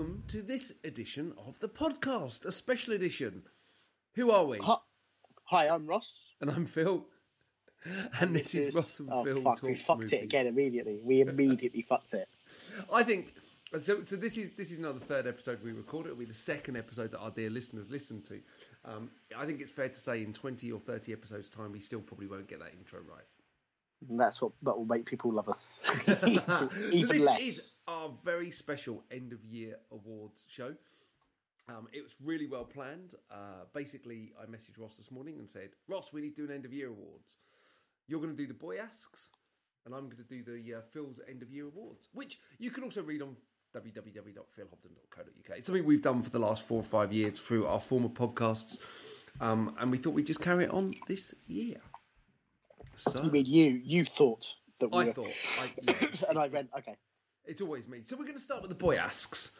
welcome to this edition of the podcast, a special edition. Who are we? Hi, I'm Ross. And I'm Phil. And this, is, Ross and oh Phil fuck, we fucked it again immediately. We immediately fucked it. I think so. So this is this is not the third episode we recorded. It'll be the second episode that our dear listeners listen to. Um, I think it's fair to say in twenty or thirty episodes' time, we still probably won't get that intro right. And that's what that will make people love us So even this less. is our very special end of year awards show. Um, it was really well planned. Uh, basically, I messaged Ross this morning and said, "Ross, we need to do an end of year awards. You're going to do the Boyasks, and I'm going to do the uh, Phil's end of year awards, which you can also read on www.philhobden.co.uk. It's something we've done for the last four or five years through our former podcasts, um, and we thought we'd just carry it on this year. So You mean you? You thought that we I were, thought, I, yeah, and I went, okay. it's always me. So we're going to start with the Boyasks,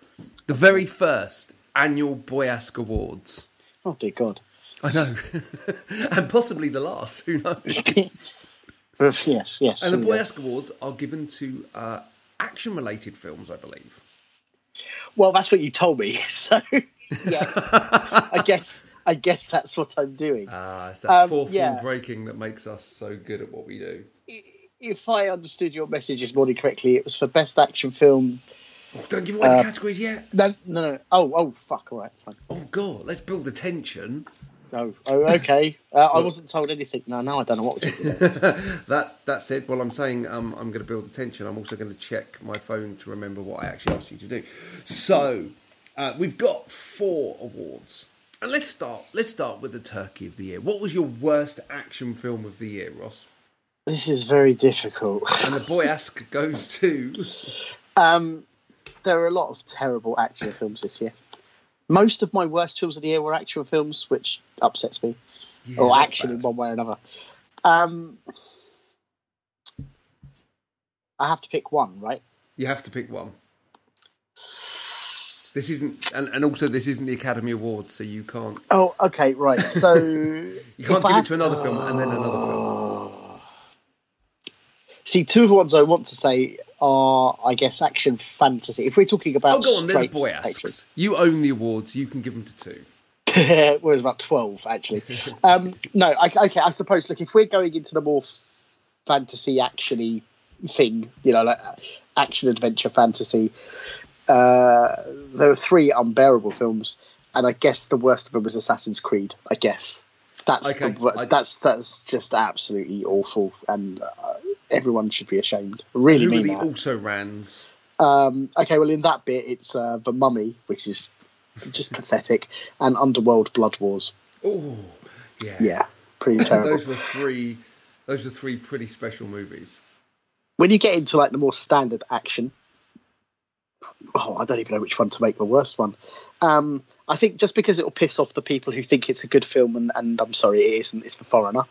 the very first annual Boyask Awards. Oh dear God. I know, and possibly the last. Who knows? yes, yes. And the Boy. Ask Awards are given to uh, action-related films, I believe. Well, that's what you told me. So yeah, I guess I guess that's what I'm doing. Ah, it's that Um, fourth yeah. wall breaking that makes us so good at what we do. if I understood your message this morning correctly, it was for best action film. Oh, don't give away Uh, the categories yet. No, no, no. Oh, oh, fuck. All right, fine. Oh God, let's build the tension. Oh, oh okay. Uh, I wasn't told anything. No, now I don't know what we're talking about. That that said, well, I'm saying um, I'm going to build the tension. I'm also going to check my phone to remember what I actually asked you to do. So uh, we've got four awards, and let's start. Let's start with the turkey of the year. What was your worst action film of the year, Ross? This is very difficult. And the boy ask goes to. Um, there are a lot of terrible action films this year. Most of my worst films of the year were action films, which upsets me, Yeah, or action in one way or another. Um, I have to pick one, right? You have to pick one. This isn't, and, and also this isn't the Academy Awards, so you can't Oh, okay, right. So you can't give it to another film and then another film. See, two of the ones I want to say are, I guess, action fantasy. If we're talking about Oh, go on. Then the straight boy action, asks. You own the awards. You can give them to two. well, it was about 12 actually um no I, okay i suppose look if we're going into the more fantasy actiony thing you know like action adventure fantasy uh there were three unbearable films and i guess the worst of them was assassin's creed i guess that's Okay, the, I- that's that's just absolutely awful and uh, everyone should be ashamed really Who mean the that. also rans? Um, okay, well, in that bit, it's uh, the Mummy, which is just pathetic, and Underworld Blood Wars. Oh, yeah. Yeah, pretty terrible. those were three. Those were three pretty special movies. when you get into like the more standard action, oh, I don't even know which one to make the worst one. Um, I think just because it will piss off the people who think it's a good film, and, and I'm sorry, it isn't. It's for Foreigner.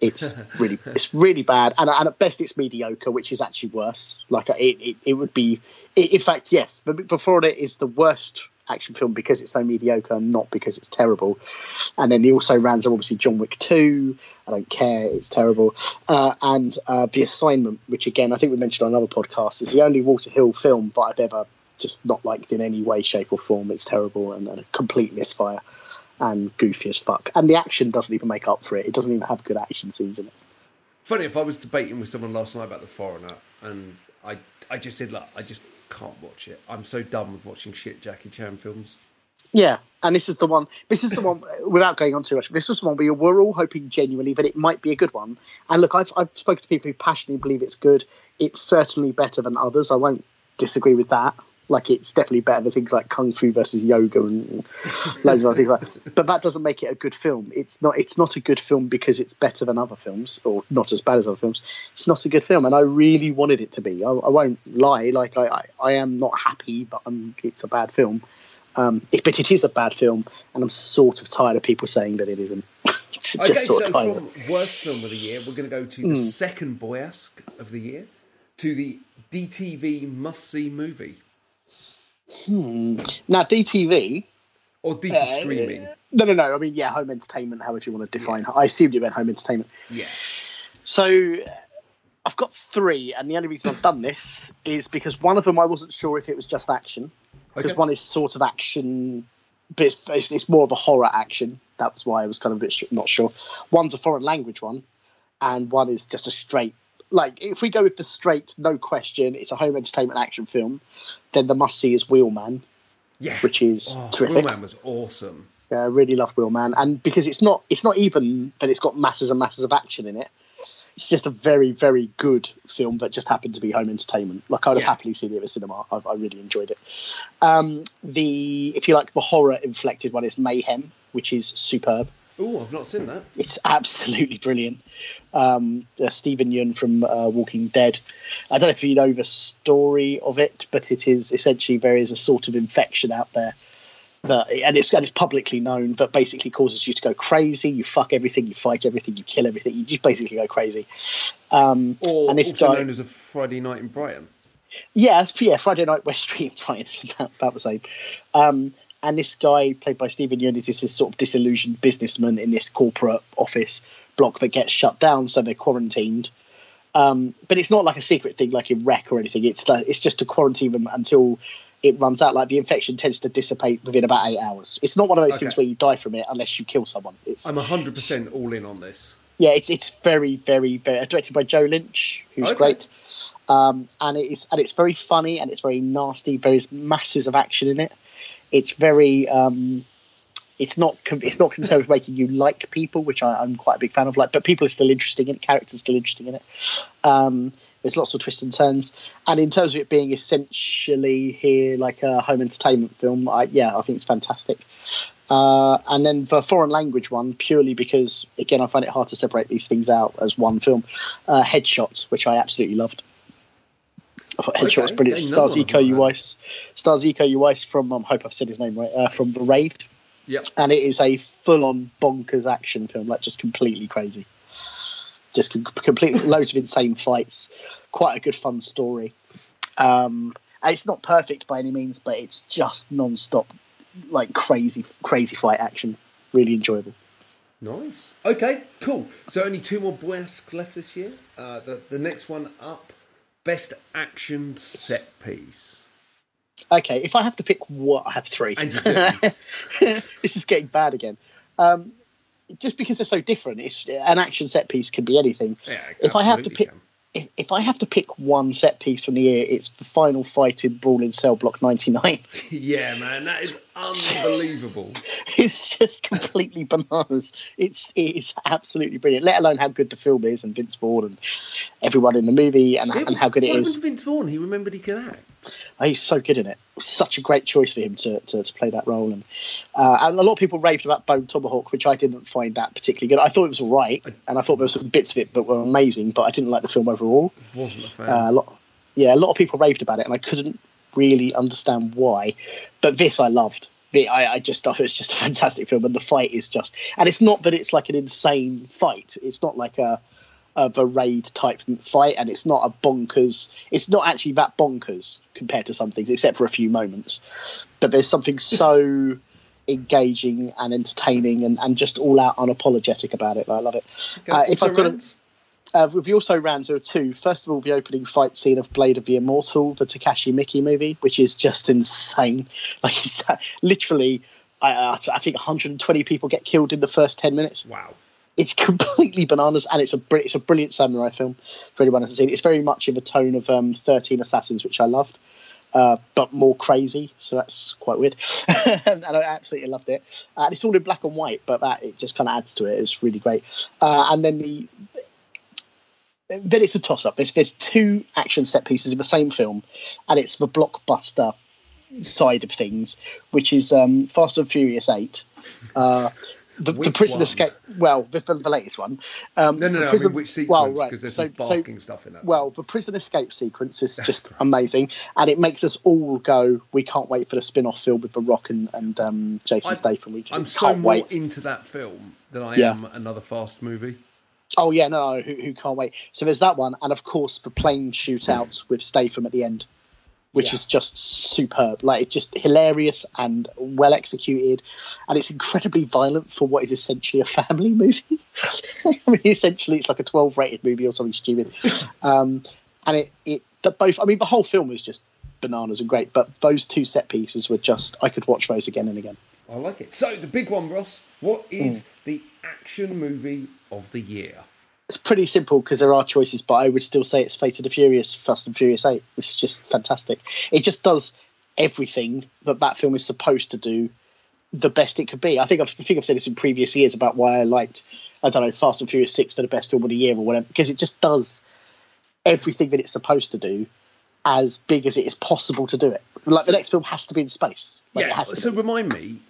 It's really, it's really bad, and, and at best, it's mediocre, which is actually worse. Like it, it, it would be. in fact, yes, but Foreigner is the worst action film because it's so mediocre, not because it's terrible. And then he also ran some obviously John Wick two. I don't care, it's terrible. Uh, and uh, The Assignment, which again I think we mentioned on another podcast, is the only Walter Hill film that I've ever just not liked in any way, shape, or form. It's terrible and, and a complete misfire and goofy as fuck. And the action doesn't even make up for it. It doesn't even have good action scenes in it. Funny if I was debating with someone last night about the foreigner, and I, I just said, look, I just can't watch it. I'm so done with watching shit Jackie Chan films. Yeah, and this is the one. This is the one. Without going on too much, this was the one we were all hoping genuinely that it might be a good one. And look, I've I've spoken to people who passionately believe it's good. It's certainly better than others. I won't disagree with that. Like it's definitely better than things like Kung Fu versus Yoga and loads of other things like. That. But that doesn't make it a good film. It's not. It's not a good film because it's better than other films or not as bad as other films. It's not a good film, and I really wanted it to be. I, I won't lie. Like I, I, I am not happy, but I'm, it's a bad film. Um, it, but it is a bad film, and I'm sort of tired of people saying that it isn't. Just Okay, sort so of from worst film of the year, we're going to go to Hmm. the second boy ask of the year, to the DTV must see movie Hmm. Now, DTV. or DT uh, streaming. No, no, no. I mean, yeah, home entertainment. How would you want to define? I assumed you meant home entertainment. Yeah, So uh, I've got three, and the only reason I've done this is because one of them I wasn't sure if it was just action, because Okay. one is sort of action, but it's, it's, it's more of a horror action. That's why I was kind of a bit sh- not sure. One's a foreign language one, and one is just a straight. Like if we go with the straight, no question, it's a home entertainment action film. Then the must see is Wheelman, Yeah. which is oh, terrific. Wheelman was awesome. Yeah, I really love Wheelman, and because it's not it's not even, but it's got masses and masses of action in it. It's just a very very good film that just happened to be home entertainment. Like I'd have happily seen it at the cinema. I've, I really enjoyed it. Um, the if you like the horror inflected one is Mayhem, which is superb. Oh, I've not seen that. It's absolutely brilliant. Um, uh, Stephen Yeun from uh, Walking Dead. I don't know if you know the story of it, but it is essentially there is a sort of infection out there that, and it's and it's publicly known that basically causes you to go crazy. You fuck everything, you fight everything, you kill everything. You just basically go crazy. Um, Or And this also guy- known as a Friday Night in Brighton. yeah, it's, yeah, Friday Night West Street, right? It's about, about the same. Um, and this guy, played by Stephen Yeun, is this sort of disillusioned businessman in this corporate office block that gets shut down, so they're quarantined. Um, but it's not like a secret thing, like in REC or anything. It's like, it's just to quarantine them until it runs out. Like the infection tends to dissipate within about eight hours. It's not one of those things where you die from it unless you kill someone. It's I'm 100% all in on this. Yeah, it's it's very very very directed by Joe Lynch, who's Okay. great, um, and it's and it's very funny and it's very nasty. There's masses of action in it. It's very um, it's not it's not concerned with making you like people, which I, I'm quite a big fan of. Like, but people are still interesting in it. Characters are still interesting in it. Um, there's lots of twists and turns, and in terms of it being essentially here like a home entertainment film, I, yeah, I think it's fantastic. Uh, and then the foreign language one, purely because again I find it hard to separate these things out as one film. Uh, Headshots, which I absolutely loved. I thought Headshot was brilliant. Stars Iko Uwais, Stars Iko Uwais from um, hope I've said his name right uh, from the Raid, Yep. and it is a full-on bonkers action film, like just completely crazy, just com- completely loads of insane fights, quite a good fun story. Um, it's not perfect by any means, but it's just non-stop, like crazy, crazy fight action. Really enjoyable. Nice. Okay, cool. So only two more Boyasks left this year. Uh, the, the next one up, best action set piece. Okay, if I have to pick what I have three. And this is getting bad again. Um, just because they're so different, it's an action set piece can be anything. Yeah, if I have to pick, can. If, if I have to pick one set piece from the year, it's the final fight in Brawl in Cell Block ninety nine. Yeah, man, that is unbelievable. it's just completely bananas. It's it is absolutely brilliant. Let alone how good the film is and Vince Vaughn and everyone in the movie and, and how good it is. Vince Vaughn? He remembered he could act. He's so good in it. Such a great choice for him to, to, to play that role. And uh, and a lot of people raved about Bone Tomahawk, which I didn't find that particularly good. I thought it was all right, and I thought there were some bits of it that were amazing, but I didn't like the film overall. Wasn't a fan. Uh, a lot, yeah, a lot of people raved about it, and I couldn't really understand why. But this I loved. I, I just thought it was just a fantastic film, and the fight is just. And it's not that it's like an insane fight. It's not like a of a raid type fight, and it's not a bonkers. It's not actually that bonkers compared to some things, except for a few moments. But there's something so engaging and entertaining, and, and just all out unapologetic about it. I love it. Okay, uh, if I've got a-? Uh, the also there are two. First of all, the opening fight scene of Blade of the Immortal, the Takashi Miike movie, which is just insane. Like it's uh, literally, I, I I think 120 people get killed in the first 10 minutes. Wow. It's completely bananas, and it's a it's a brilliant samurai film for anyone who hasn't seen it. It's very much in the tone of um, 13 Assassins, which I loved. Uh, but more crazy, so that's quite weird. and I absolutely loved it. Uh, and it's all in black and white, but that it just kind of adds to it. It's really great. Uh, and then the then it's a toss up. There's, two action set pieces in the same film, and it's the blockbuster side of things, which is um, Fast and Furious 8. The, the prison one? escape. Well, the, the, the latest one. Um, No, no, no. prison- I mean, which sequence? well, Because right. there's So, some so stuff in that. well, the prison escape sequence is just right. amazing, and it makes us all go. We can't wait for the spin-off film with The Rock and, and um, Jason I- Statham. We I'm can't so more wait. into that film than I Yeah. am another Fast movie. Oh yeah, no, no who, who can't wait? So there's that one, and of course the plane shootout with Statham at the end, which Yeah. is just superb. Like it's just hilarious and well executed, and it's incredibly violent for what is essentially a family movie. I mean, essentially it's like a 12 rated movie or something stupid. Um, and it it both. I mean, the whole film is just bananas and great. But those two set pieces were just I could watch those again and again. I like it. So the big one, Ross. What is Mm. the action movie of the year? It's pretty simple because there are choices, but I would still say it's Fate of the Furious, Fast and Furious Eight. It's just fantastic. It just does everything that that film is supposed to do the best it could be. I think I've, I think I've said this in previous years about why I liked I don't know Fast and Furious Six for the best film of the year or whatever because it just does everything that it's supposed to do as big as it is possible to do it. Like the next film has to be in space. Like, yeah. So be. remind me,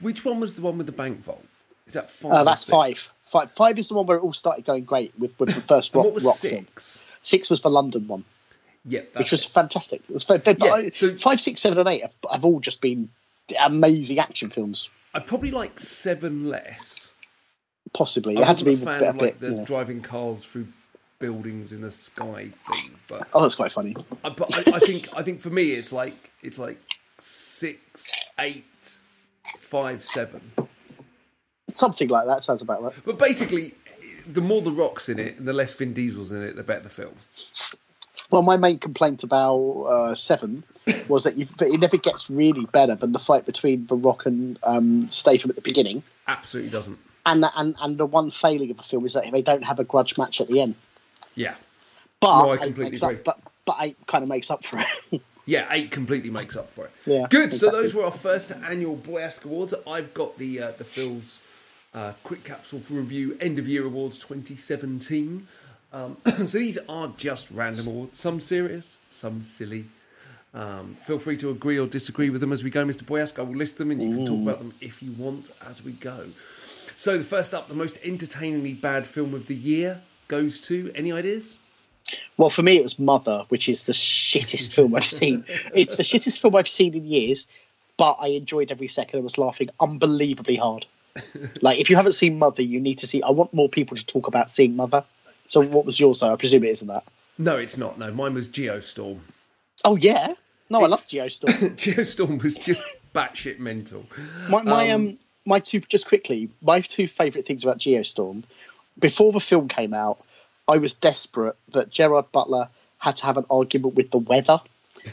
which one was the one with the bank vault? Is that five? Uh, that's five. Five. Five is the one where it all started going great with, with the first rock, rock film. six? Six was the London one. Yeah, which was it. fantastic. It was fa- but Yeah, I- so- five, six, seven, and eight have, have all just been amazing action films. I probably like seven less. Possibly, I it had to be a a bit. of like the yeah. driving cars through buildings in the sky thing, but Oh, that's quite funny. I, but I, I think I think for me it's like it's like six, eight, five, seven. Something like that sounds about right. But basically, the more the rocks in it and the less Vin Diesel's in it, the better the film. Well, my main complaint about uh, Seven was that you, that it never gets really better than the fight between The Rock and um, Statham at the beginning. Absolutely doesn't. And, and and the one failing of the film is that they don't have a grudge match at the end. Yeah, But No, I completely agree. Up, but but eight kind of makes up for it. yeah, eight completely makes up for it. Yeah, good. So those were our first annual Boyask Awards. I've got the uh, the Phil's uh, quick capsule for review end of year awards 2017. Um, so these are just random awards, some serious, some silly. Um, feel free to agree or disagree with them as we go, Mr. Boyask. I will list them and you can talk about them if you want as we go. So the first up, the most entertainingly bad film of the year goes to any ideas? Well, for me, it was Mother, which is the shittest film I've seen. It's the shittest film I've seen in years, but I enjoyed every second. I was laughing unbelievably hard. Like, if you haven't seen Mother, you need to see. I want more people to talk about seeing Mother. So, what was yours? Though? I presume it isn't that. No, it's not. No, mine was Geostorm. Oh yeah, no, I love It's- Geostorm. Geostorm was just batshit mental. My, my um, my two just quickly, my two favourite things about Geostorm. Before the film came out, I was desperate that Gerard Butler had to have an argument with the weather.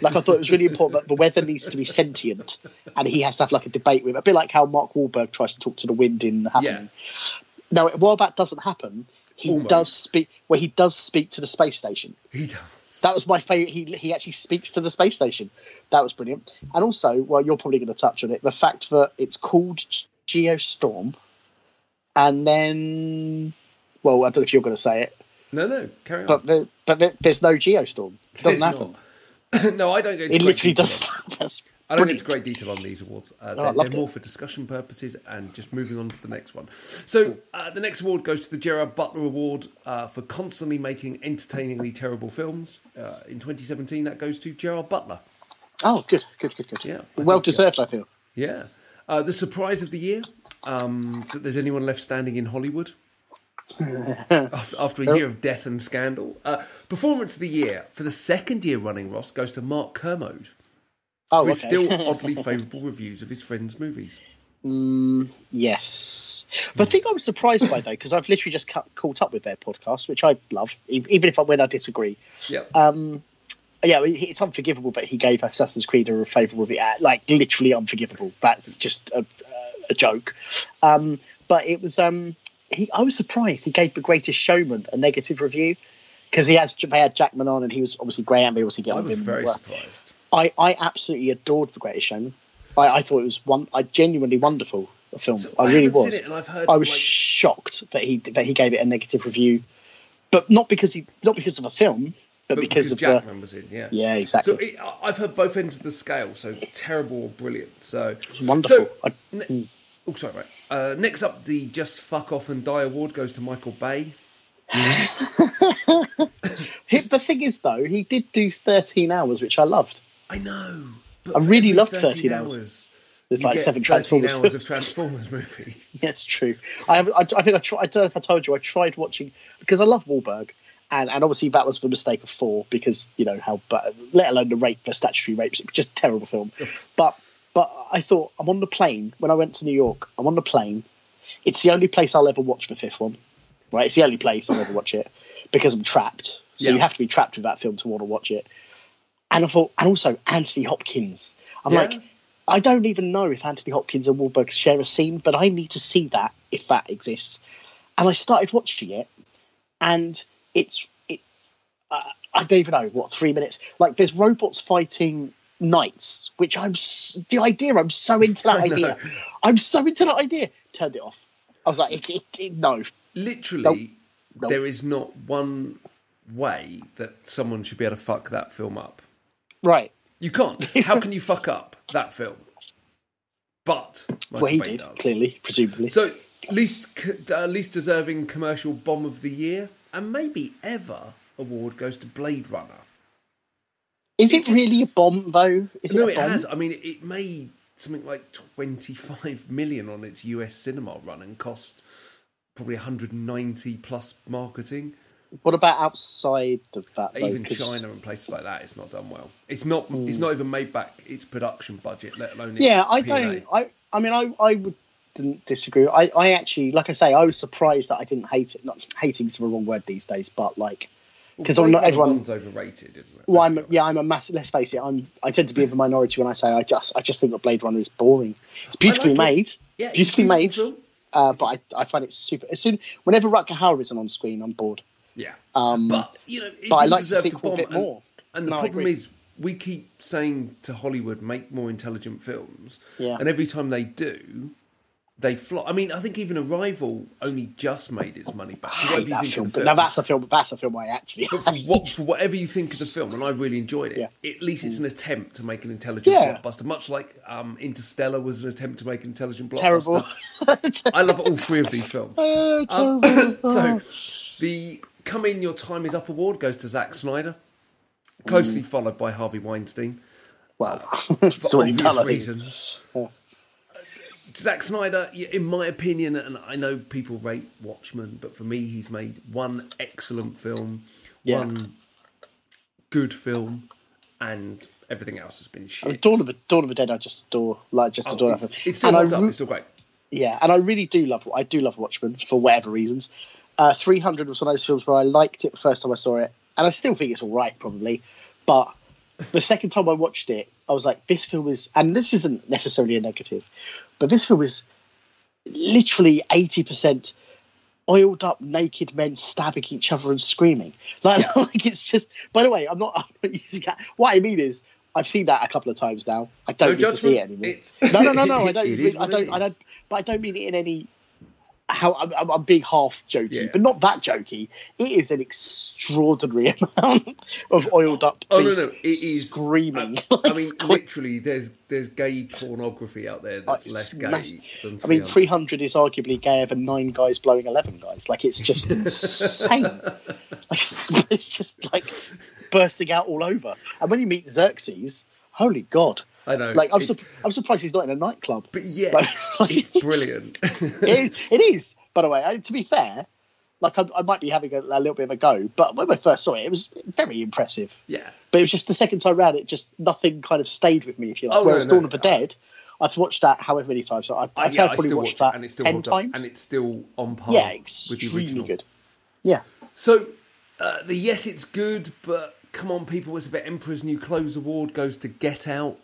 Like I thought it was really important that the weather needs to be sentient, and he has to have like a debate with it. A bit like how Mark Wahlberg tries to talk to the wind in Happening. Now, while that doesn't happen, he Almost. does speak. Well, he does speak to the space station. He does. That was my favorite. He he actually speaks to the space station. That was brilliant. And also, well, you're probably going to touch on it. The fact that it's called Geostorm, and then, well, I don't know if you're going to say it, No, no, carry on. but but there, there's no Geostorm. It doesn't happen. not. no, I don't go into It literally doesn't. I don't go into great detail on these awards. Uh, I they're, they're more for discussion purposes and just moving on to the next one. So uh, the next award goes to the Gerard Butler Award uh, for constantly making entertainingly terrible films. Uh, in 2017, that goes to Gerard Butler. Oh, good, good, good, good. Yeah, I think, well yeah. deserved. I feel. Yeah. Uh, the surprise of the year um, that there's anyone left standing in Hollywood. After, a year of death and scandal. Uh, performance of the year for the second year running, Ross, goes to Mark Kermode Oh, for okay. still oddly favourable reviews of his friends' movies. Yes. The thing I was surprised by though, because I've literally just cut, caught up with their podcast, which I love, even if I when I disagree. Yeah. Um, yeah, it's unforgivable that he gave Assassin's Creed a favourable review. uh, Like literally unforgivable. That's just a, a joke. Um, but it was. Um, he. I was surprised he gave The Greatest Showman a negative review because he has. They had Jackman on, and he was obviously Graham. They obviously get I on was him. very surprised. I, I absolutely adored The Greatest Showman. I, I thought it was one. I genuinely wonderful a film. So I I really was. and I've heard, I was like- shocked that he that he gave it a negative review, but not because he not because of a film, but, But because, of Jackman the was in, yeah. yeah exactly. So it, I've heard both ends of the scale, so terrible or brilliant. So wonderful. So, I- ne- mm. Oh, sorry, mate. Uh, next up, the Just Fuck Off and Die award goes to Michael Bay. The thing is, though, he did do 13 hours, which I loved. I know. But I really loved 13 hours. There's you like seven Transformers hours of Transformers movies. Yes, true. I, have, I, I think I, try, I don't know if I told you I tried watching because I love Wahlberg, and, and obviously that was the mistake of four because you know how, but let alone the rape, the statutory rapes, just a terrible film. But but I thought I'm on the plane when I went to New York. I'm on the plane. It's the only place I'll ever watch the fifth one. Right, it's the only place I'll ever watch it because I'm trapped. So Yeah. you have to be trapped with that film to want to watch it. and I thought, and also Anthony Hopkins. I'm Yeah. like, I don't even know if Anthony Hopkins and Wahlberg share a scene, but I need to see that if that exists. And I started watching it, and it's it. Uh, I don't even know what three minutes. Like there's robots fighting knights, which I'm the idea. I'm so into that idea. I'm so into that idea. Turned it off. I was like, it, it, no, Literally, there is not one way that someone should be able to fuck that film up. right. You can't. How can you fuck up that film? But Michael Well, he Bay did does. clearly, presumably. So least uh, least deserving commercial bomb of the year, and maybe ever award goes to Blade Runner. Is it really a bomb though? Is no, it bomb? has. I mean, it made something like twenty five million on its US cinema run and cost probably 190 plus marketing. What about outside of that? Though? Even 'Cause- China and places like that, it's not done well. It's not. It's not even made back its production budget, let alone. Its Hmm. Yeah, I P&A. don't. I. I mean, I. I would didn't disagree. I. I actually, like I say, I was surprised that I didn't hate it. Not hating's the wrong word these days, but like, because I'm not everyone. overrated, isn't it? Well, I'm yeah. I'm a massive. Let's face it, I'm. I tend to be of the minority when I say I just. I just think that Blade Runner is boring. It's beautifully like it. made, Yeah, beautifully beautiful made, uh, but I. I find it super. As soon whenever Rutger Hauer isn't on screen, I'm bored. Yeah, Um, but you know, it but I like to sequel a bit and- more. And the No, problem is, we keep saying to Hollywood, make more intelligent films. Yeah. And every time they do, they flop. I mean, I think even Arrival only just made its money back. I hate that think film. of But the now that's a film. That's a film I actually. But for, what, for whatever you think of the film, and I really enjoyed it, Yeah. at least it's an attempt to make an intelligent Yeah. blockbuster, much like um, Interstellar was an attempt to make an intelligent blockbuster. terrible. I love all three of these films. Oh, Um, so the come in your time is up award goes to Zack Snyder, closely followed by Harvey Weinstein well, it's for obvious done. I think. reasons. Zack Snyder, in my opinion, and I know people rate Watchmen, but for me, he's made one excellent film, Yeah. one good film, and everything else has been I shit. mean, Dawn of the Dawn of the Dead, I just adore, like just Oh, adore it's, that it's still And I up. It's still great. Yeah, and I really do love. I do love Watchmen for whatever reasons. Uh, Three Hundred was one of those films where I liked it the first time I saw it, and I still think it's all right, probably. But the second time I watched it, I was like, "This film is," and this isn't necessarily a negative, but this film is literally eighty percent oiled up naked men stabbing each other and screaming. Like, like it's just. By the way, I'm not. I'm not using that. What I mean is, I've seen that a couple of times now. I don't No need to see it anymore. It's- No, no, no, no. I don't. really- I don't. I don't. But I don't mean it in any. How I'm, I'm, being half jokey, Yeah. but not that jokey. It is an extraordinary amount of oiled up. Oh no, no, it is. screaming. I like mean, scream- literally, there's there's gay pornography out there that's uh, it's less gay mass- than. I mean, 300. 300 is arguably gayer than nine guys blowing 11 guys. Like, it's just insane. Like, it's just like bursting out all over. And when you meet Xerxes, holy God. I know. Like, I'm, sur- I'm surprised he's not in a nightclub. but yeah, Like- it's brilliant. it, is, it is, by the way. I, to be fair, like, I, I might be having a, a little bit of a go, but when I first saw it, it was very impressive. yeah, But it was just the second time round, it just nothing kind of stayed with me, if you like. Oh, no, Whereas no, Dawn of the no. Dead, I've watched that however many times. So I, Uh, I'd say yeah, I've I probably watched watch that and it's still 10 times. and it's still on par yeah, with the extremely original. good. Yeah. So, uh, the yes, it's good, but come on, people, it's a bit Emperor's New Clothes Award goes to Get Out.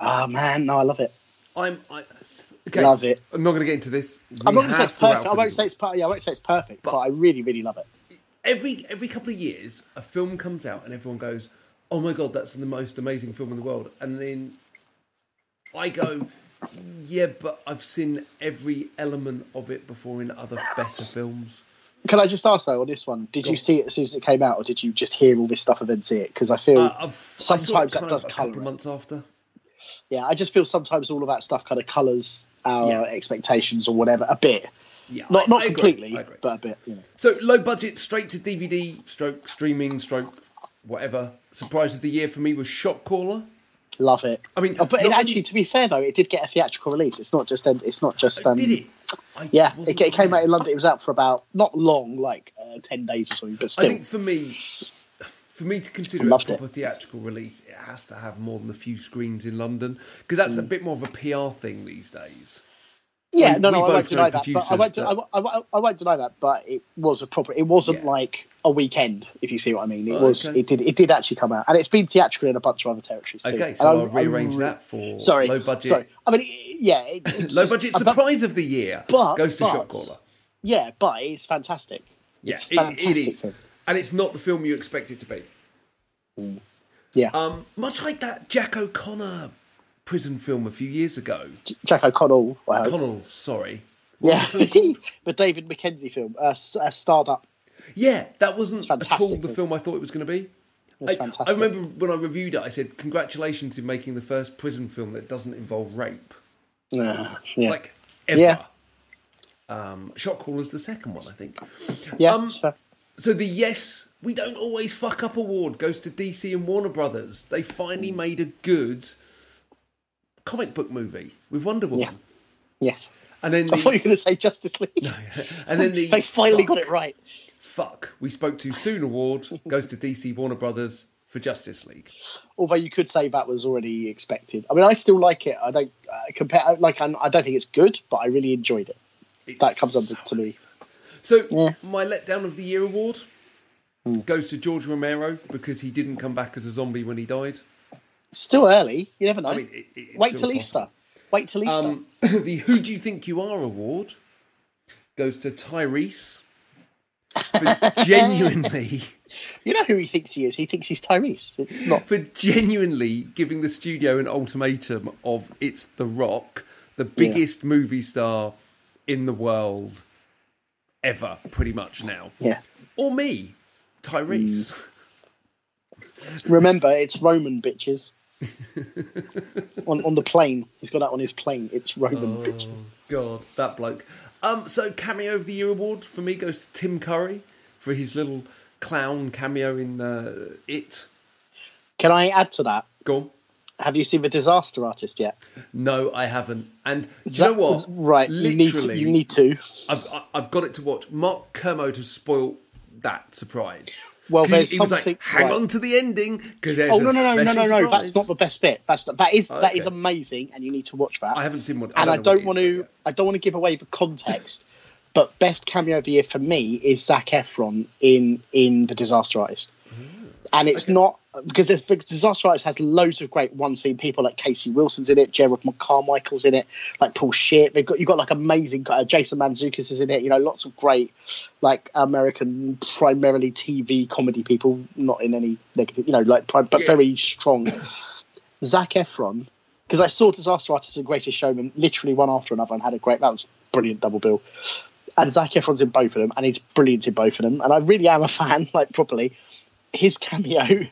Oh man, no, I love it. I'm, I, okay, Love it. I'm not going to get into this. I'm not going to say it's perfect. I won't say it's per- yeah, I won't say it's perfect, but, But- I really, really love it. every every couple of years a film comes out and everyone goes oh my god that's the most amazing film in the world and then i go yeah but i've seen every element of it before in other better films Can I just ask though on this one? Did you see it as soon as it came out, or did you just hear all this stuff and then see it? Because I feel, uh, I've, I Sometimes that does a couple months after yeah, I just feel sometimes all of that stuff kind of colours our Yeah. expectations or whatever a bit. yeah Not I- not I completely, but a bit. You know. so low budget straight to dvd stroke streaming stroke whatever surprise of the year for me was shot caller Love it. i mean Oh, but it actually, to be fair though, it did get a theatrical release. It's not just it's not just um, did it I Yeah, it, it came out in London. It was out for about not long, like uh, ten days or something, but I think for me, for me to consider it a Loved it. proper theatrical release, it has to have more than a few screens in London because that's a Mm. bit more of a PR thing these days. Yeah, We- no, we no, I won't deny that. But I won't, that- I, I, I won't deny that. But it was a proper. It wasn't Yeah. like a weekend, if you see what I mean. It Oh, was okay. it did it did actually come out, and it's been theatrical in a bunch of other territories too. Okay, And so I- I'll I rearrange re- that for Sorry, low budget. Sorry, I mean, yeah, it, it's Low just- budget but- surprise of the year but- goes to but- Shot Caller. Yeah, but it's fantastic. Yeah, It's it- fantastic. it is, film. And it's not the film you expect it to be. Yeah, Um, much like that Jack O'Connor prison film a few years ago. J- Jack O'Connell. Hope. Sorry. Yeah, the David Mackenzie film, uh, S- uh, Starred Up. Yeah, that wasn't at all the film. I thought it was going to be. I, fantastic. I remember when I reviewed it, I said, "Congratulations in making the first prison film that doesn't involve rape, Uh, yeah, like ever." Yeah. Um, Shot Caller's the second one, I think. yeah. um. So the yes, we don't always fuck up award goes to DC and Warner Brothers. They Mm. finally made a good comic book movie with Wonder Woman. Yeah. Yes. And then I thought you the, were going to say Justice League. No, and then the they finally got it right. Fuck, we spoke too soon award goes to DC Warner Brothers for Justice League. Although you could say that was already expected. I mean, I still like it. I don't uh, compare. Like, I'm, I don't think it's good, but I really enjoyed it. It's That comes so to me. So Yeah. my letdown of the year award Hmm. goes to George Romero because he didn't come back as a zombie when he died. Still early. You never know. I mean, it, it- Wait till possible. Easter. Wait till Easter. Um, the Who Do You Think You Are award goes to Tyrese for genuinely you know who he thinks he is. He thinks he's Tyrese. It's not. for genuinely giving the studio an ultimatum of it's The Rock, the biggest movie star in the world ever, pretty much now, Yeah. or me, Tyrese. Remember, it's Roman bitches. on on the plane, he's got that on his plane. It's Roman bitches. God, that bloke. Um, so cameo of the year award for me goes to Tim Curry for his little clown cameo in uh, It. Can I add to that? Go on. Have you seen the Disaster Artist yet? No, I haven't. And do you know what? Right, you need to. Literally, You need to. I've I've got it to watch. Mark Kermode has spoiled that surprise. Well, there's he, was something- like, "Hang right. on to the ending because Oh no no no no no no! surprise." That's not the best bit. That's that is oh, that is Okay. amazing, and you need to watch that. I haven't seen one, and I don't want to. I don't want to give away the context. But best cameo of the year for me is Zac Efron in in the Disaster Artist, mm-hmm. and it's not because there's Disaster Artist has loads of great one scene people like Casey Wilson's in it, Jerrod Carmichael's in it, like Paul Scheer. They've got you've got like amazing uh, Jason Mantzoukas is in it. You know, lots of great like American primarily TV comedy people, not in any negative. You know, like but Yeah. very very strong. Zac Efron because I saw Disaster Artist and Greatest Showman literally one after another and had a great that was brilliant double bill. And Zac Efron's in both of them and he's brilliant in both of them. And I really am a fan, like properly. His cameo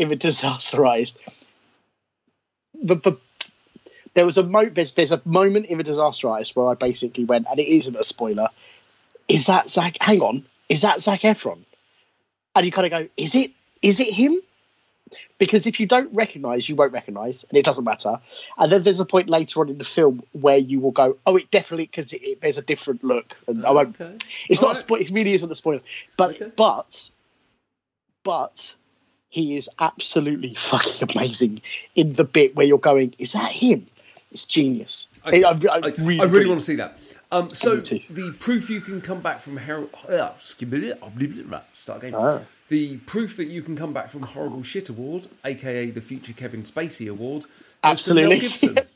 in the Disaster Artist. The, the there was a mo- there's, there's a moment in the Disaster Artist where I basically went, and it isn't a spoiler. Is that Zac? Hang on, is that Zac Efron? And you kind of go, is it? Is it him? because if you don't recognize, you won't recognize, and it doesn't matter. And then there's a point later on in the film where you will go, "Oh, it definitely," because it, it- there's a different look, and I won't. Okay. It's All not. A right. spo- it really isn't a spoiler, but Okay. but but he is absolutely fucking amazing in the bit where you're going, "Is that him?" It's genius. Okay. I, I, I, I I really, really, want to see that. Um, so the proof you can come back from Har- uh, start again. Ah. The proof that you can come back from horrible shit award, aka the future Kevin Spacey award, goes to Mel Absolutely. Gibson.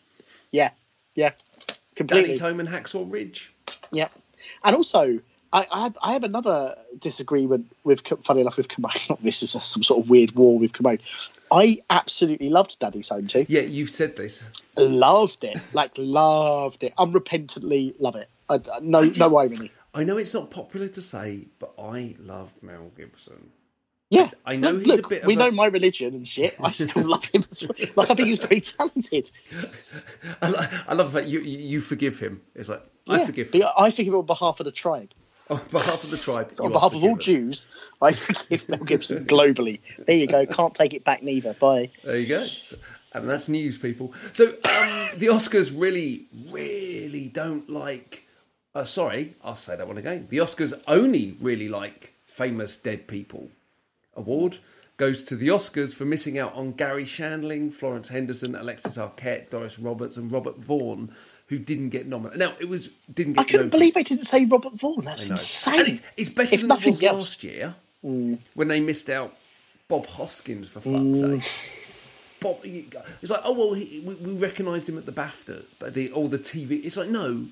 Yeah, yeah, completely. Daddy's Home in Hacksaw Ridge. Yeah, and also I, I have I have another disagreement with funny enough with Kermode. Not this is some sort of weird war with Kermode. I absolutely loved Daddy's Home too. Yeah, you've said this. Loved it, like loved it, unrepentantly love it. I, I- no, just- no irony. I know it's not popular to say, but I love Mel Gibson. Yeah, I know Look, he's a bit of we a- know my religion and shit. I still love him. As well. Like I think he's very talented. I, lo- I love that you you forgive him. It's like I Yeah, forgive him I forgive him on behalf of the tribe. On behalf of the tribe. on behalf of all. Jews, I forgive Mel Gibson globally. There you go. Can't take it back neither. Bye. There you go. So- and that's news, people. So um, the Oscars really, really don't like. Uh, sorry, I'll say that one again. The Oscars only really like famous dead people. Award goes to the Oscars for missing out on Garry Shandling, Florence Henderson, Alexis Arquette, Doris Roberts, and Robert Vaughn, who didn't get nominated. Now it was didn't get. I couldn't noted. believe they didn't say Robert Vaughn. That's insane. And it's, it's better If than it was else- last year. Mm. when they missed out Bob Hoskins for fuck's mm. sake. Bob, he- it's like, oh well, he, we, we recognised him at the BAFTA, but the all the TV. It's like, no,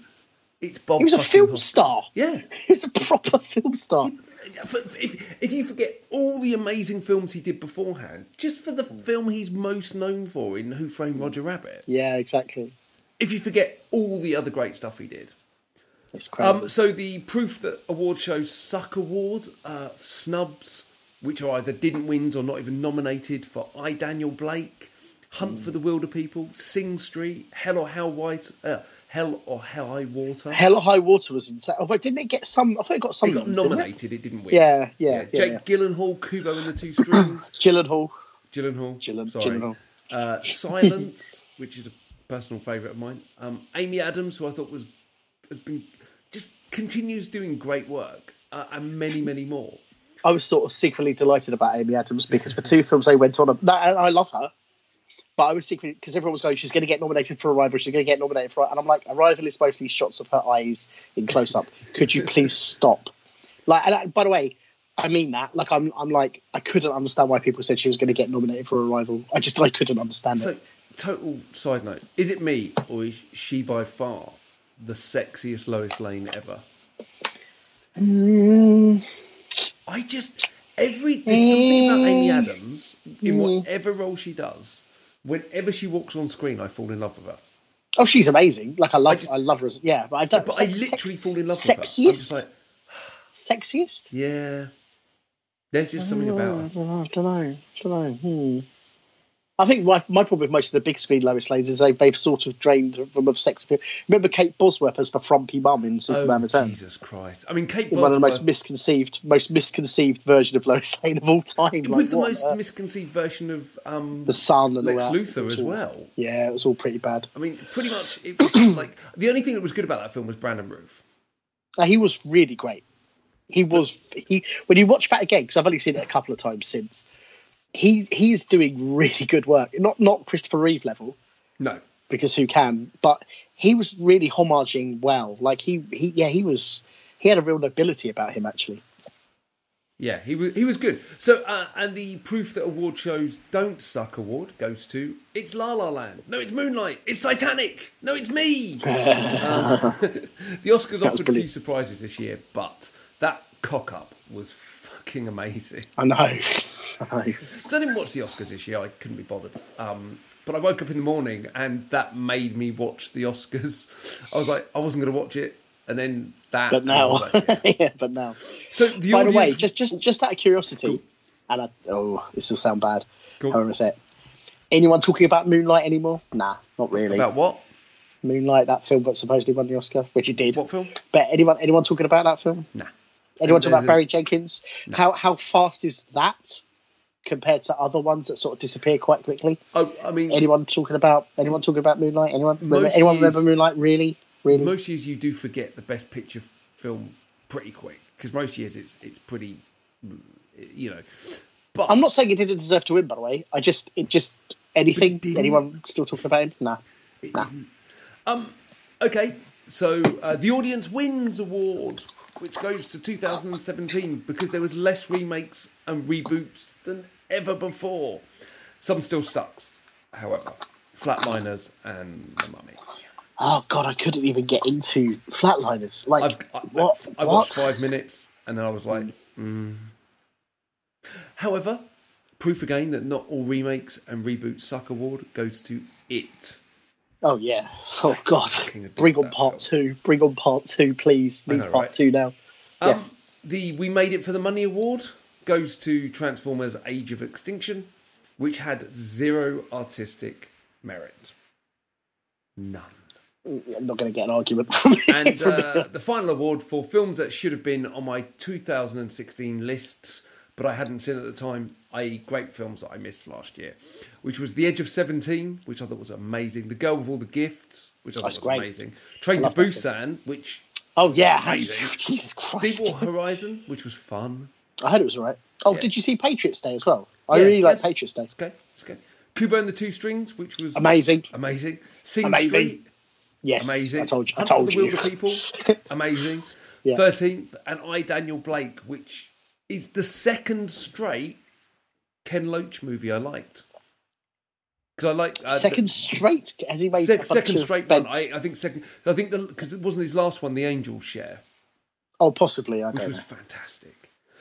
it's Bob. He was a film Hoskins. star. Yeah. He was a proper film star. If, if, if you forget all the amazing films he did beforehand, just for the mm. film he's most known for in Who Framed Roger Rabbit, Yeah, exactly. If you forget all the other great stuff he did. It's crazy. Um, so the proof that award shows suck awards, uh, snubs, which are either didn't win or not even nominated for I Daniel Blake, Hunt for the Wilderpeople, Sing Street, Hell or Hell White, uh, Hell or High Water. Hell or High Water was insane. Oh, but didn't it get some? I thought it got some. it got didn't it? nominated, it? didn't win. Yeah, yeah, yeah. Jake yeah. Gyllenhaal, Kubo and the Two Strings, Gyllenhaal. Gyllenhaal, Gyllen- sorry. Gyllenhaal. Uh, Silence, which is a personal favourite of mine. Um, Amy Adams, who I thought was has been just continues doing great work, uh, and many, many more. I was sort of secretly delighted about Amy Adams because for two films they went on. And I love her, but I was secretly because everyone was going, she's going to get nominated for Arrival. She's going to get nominated for, and I'm like, Arrival is mostly shots of her eyes in close up. Could you please stop? Like, and I, by the way, I mean that. Like, I'm, I'm like, I couldn't understand why people said she was going to get nominated for Arrival. I just, I couldn't understand So, it. Total side note: is it me or is she by far the sexiest Lois Lane ever? Mm, I just every there's something about Amy Mm. Adams in whatever role she does. Whenever she walks on screen, I fall in love with her. oh, she's amazing. Like, I love, I, just- love her. As, yeah, but I don't. But I literally sex- fall in love with her. Sexiest, like, sexiest. yeah. There's just something about her. I don't know. Don't know. Don't know. Hmm. I think my, my problem with most of the big screen Lois Lanes is they, they've sort of drained them of sex appeal. Remember Kate Bosworth as the frumpy mum in Superman Oh, Returns? Jesus Christ! I mean, Kate Bosworth, One of the most misconceived, most misconceived version of Lois Lane of all time. Like, with the what most misconceived version of um, the son and Lex. Luthor as all- well. Yeah, it was all pretty bad. I mean, pretty much it was like the only thing that was good about that film was Brandon Routh. Uh, he was really great. He was he when you watch that again because I've only seen it a couple of times since. He he's doing really good work. Not not Christopher Reeve level, No, because who can? But he was really homaging well. Like he he yeah he was he had a real nobility about him actually. yeah, he was he was good. So, uh, and the proof that award shows don't suck award goes to it's La La Land. No, it's Moonlight. It's Titanic. No, it's me. Uh, the Oscars offered a few surprises this year, but that cock up was fucking amazing. I know. I. So I didn't watch the Oscars this year. I couldn't be bothered. Um, but I woke up in the morning and that made me watch the Oscars. I was like, I wasn't going to watch it, and then that. But now, like, yeah, but now. so the By the way, just just just out of curiosity, Cool. and I, oh, this will sound bad. Cool. Hold on a sec. Anyone talking about Moonlight anymore? Nah, not really. about what? Moonlight, that film that supposedly won the Oscar, which it did. What film? But anyone anyone talking about that film? Nah. Anyone talking about Barry Jenkins? How how fast is that compared to other ones that sort of disappear quite quickly? Oh, I mean, Anyone talking about anyone talking about Moonlight? Anyone remember, anyone years- remember Moonlight? Really, really? most years you do forget the best picture f- film pretty quick because most years it's it's pretty, you know. But I'm not saying it didn't deserve to win. By the way, I just it just anything. Anyone still talking about him? Nah. nah. Okay, so uh, the Audience Wins Award, which goes to 2017 because there was less remakes and reboots than ever before. Some still stuck, however. Flatliners and The Mummy. Oh god, I couldn't even get into Flatliners. Like I've, I, what? I what? watched five minutes and I was like, mm. However, proof again that not all remakes and reboots suck award goes to It. Oh yeah. Oh god. Bring on part two. Bring on part two, please. Need know, part right? two now. Um, Yes. The We Made It for the Money award goes to Transformers Age of Extinction, which had zero artistic merit. None. I'm not going to get an argument from. And uh, the final award for films that should have been on my 2016 lists, but I hadn't seen at the time, i.e., great films that I missed last year, which was The Edge of 17, which I thought was amazing, The Girl with All the Gifts, which I thought That's was great. amazing, Train to Busan, which Oh yeah. Jesus Christ. Deepwater Horizon, which was fun. I heard it was alright. Oh, Yeah. did you see Patriots Day as well? I Yeah, really like. Patriots Day. It's okay. It's okay. Kubo and the Two Strings, which was Amazing. amazing. Sing Amazing. Street, Yes. amazing. I told you. I Hunt for told the you. Wilder People, amazing. Yeah. Thirteenth, and I Daniel Blake, which is the second straight Ken Loach movie I liked. Because I like uh, second straight has he made the, second straight one. I, I think second. I think because it wasn't his last one, The Angel Share, Oh, possibly. I which was know. fantastic.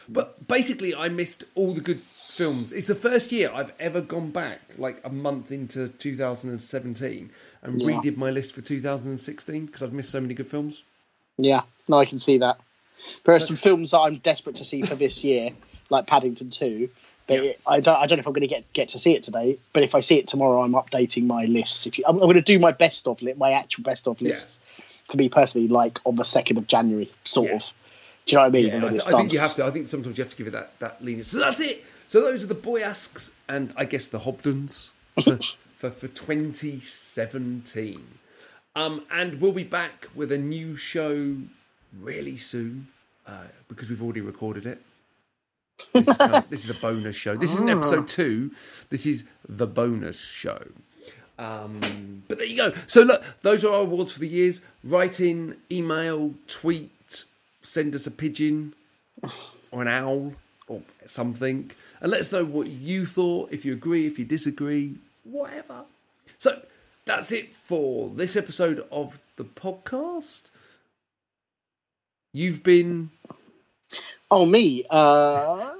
But basically, I missed all the good films. It's the first year I've ever gone back, like a month into 2017, and Yeah. redid my list for 2016 because I've missed so many good films. Yeah, no, I can see that. There are some films that I'm desperate to see for this year, like Paddington Two. But Yeah. I don't, I don't know if I'm going to get get to see it today. But if I see it tomorrow, I'm updating my lists. If you, I'm, I'm going to do my best of list, my actual best of lists for me personally, like on the second of January, sort Yeah. of. Do you know what I mean? Yeah, I, th- I think you have to. I think sometimes you have to give it that that lenience. So that's it. So those are the Boyasks, and I guess the Hobdens for for, for 2017. Um, and we'll be back with a new show really soon uh, because we've already recorded it. This is, of- this is a bonus show. This isn't episode two. This is the bonus show. Um, but there you go. So look, those are our awards for the years. Write in, email, tweet, send us a pigeon or an owl or something, and let us know what you thought. If you agree, if you disagree, whatever. So that's it for this episode of the podcast. You've been, Oh, me. Uh,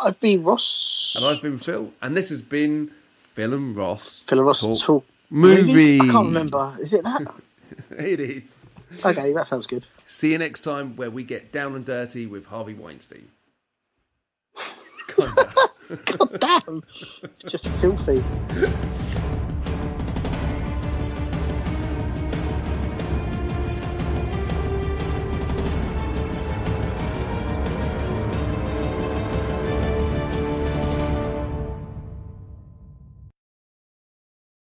I've been Ross. and I've been Phil, and this has been Phil and Ross. Phil and Ross Talk talk movies. I can't remember. Is it that? It is. okay, that sounds good. See you next time where we get down and dirty with Harvey Weinstein. God damn. It's just filthy.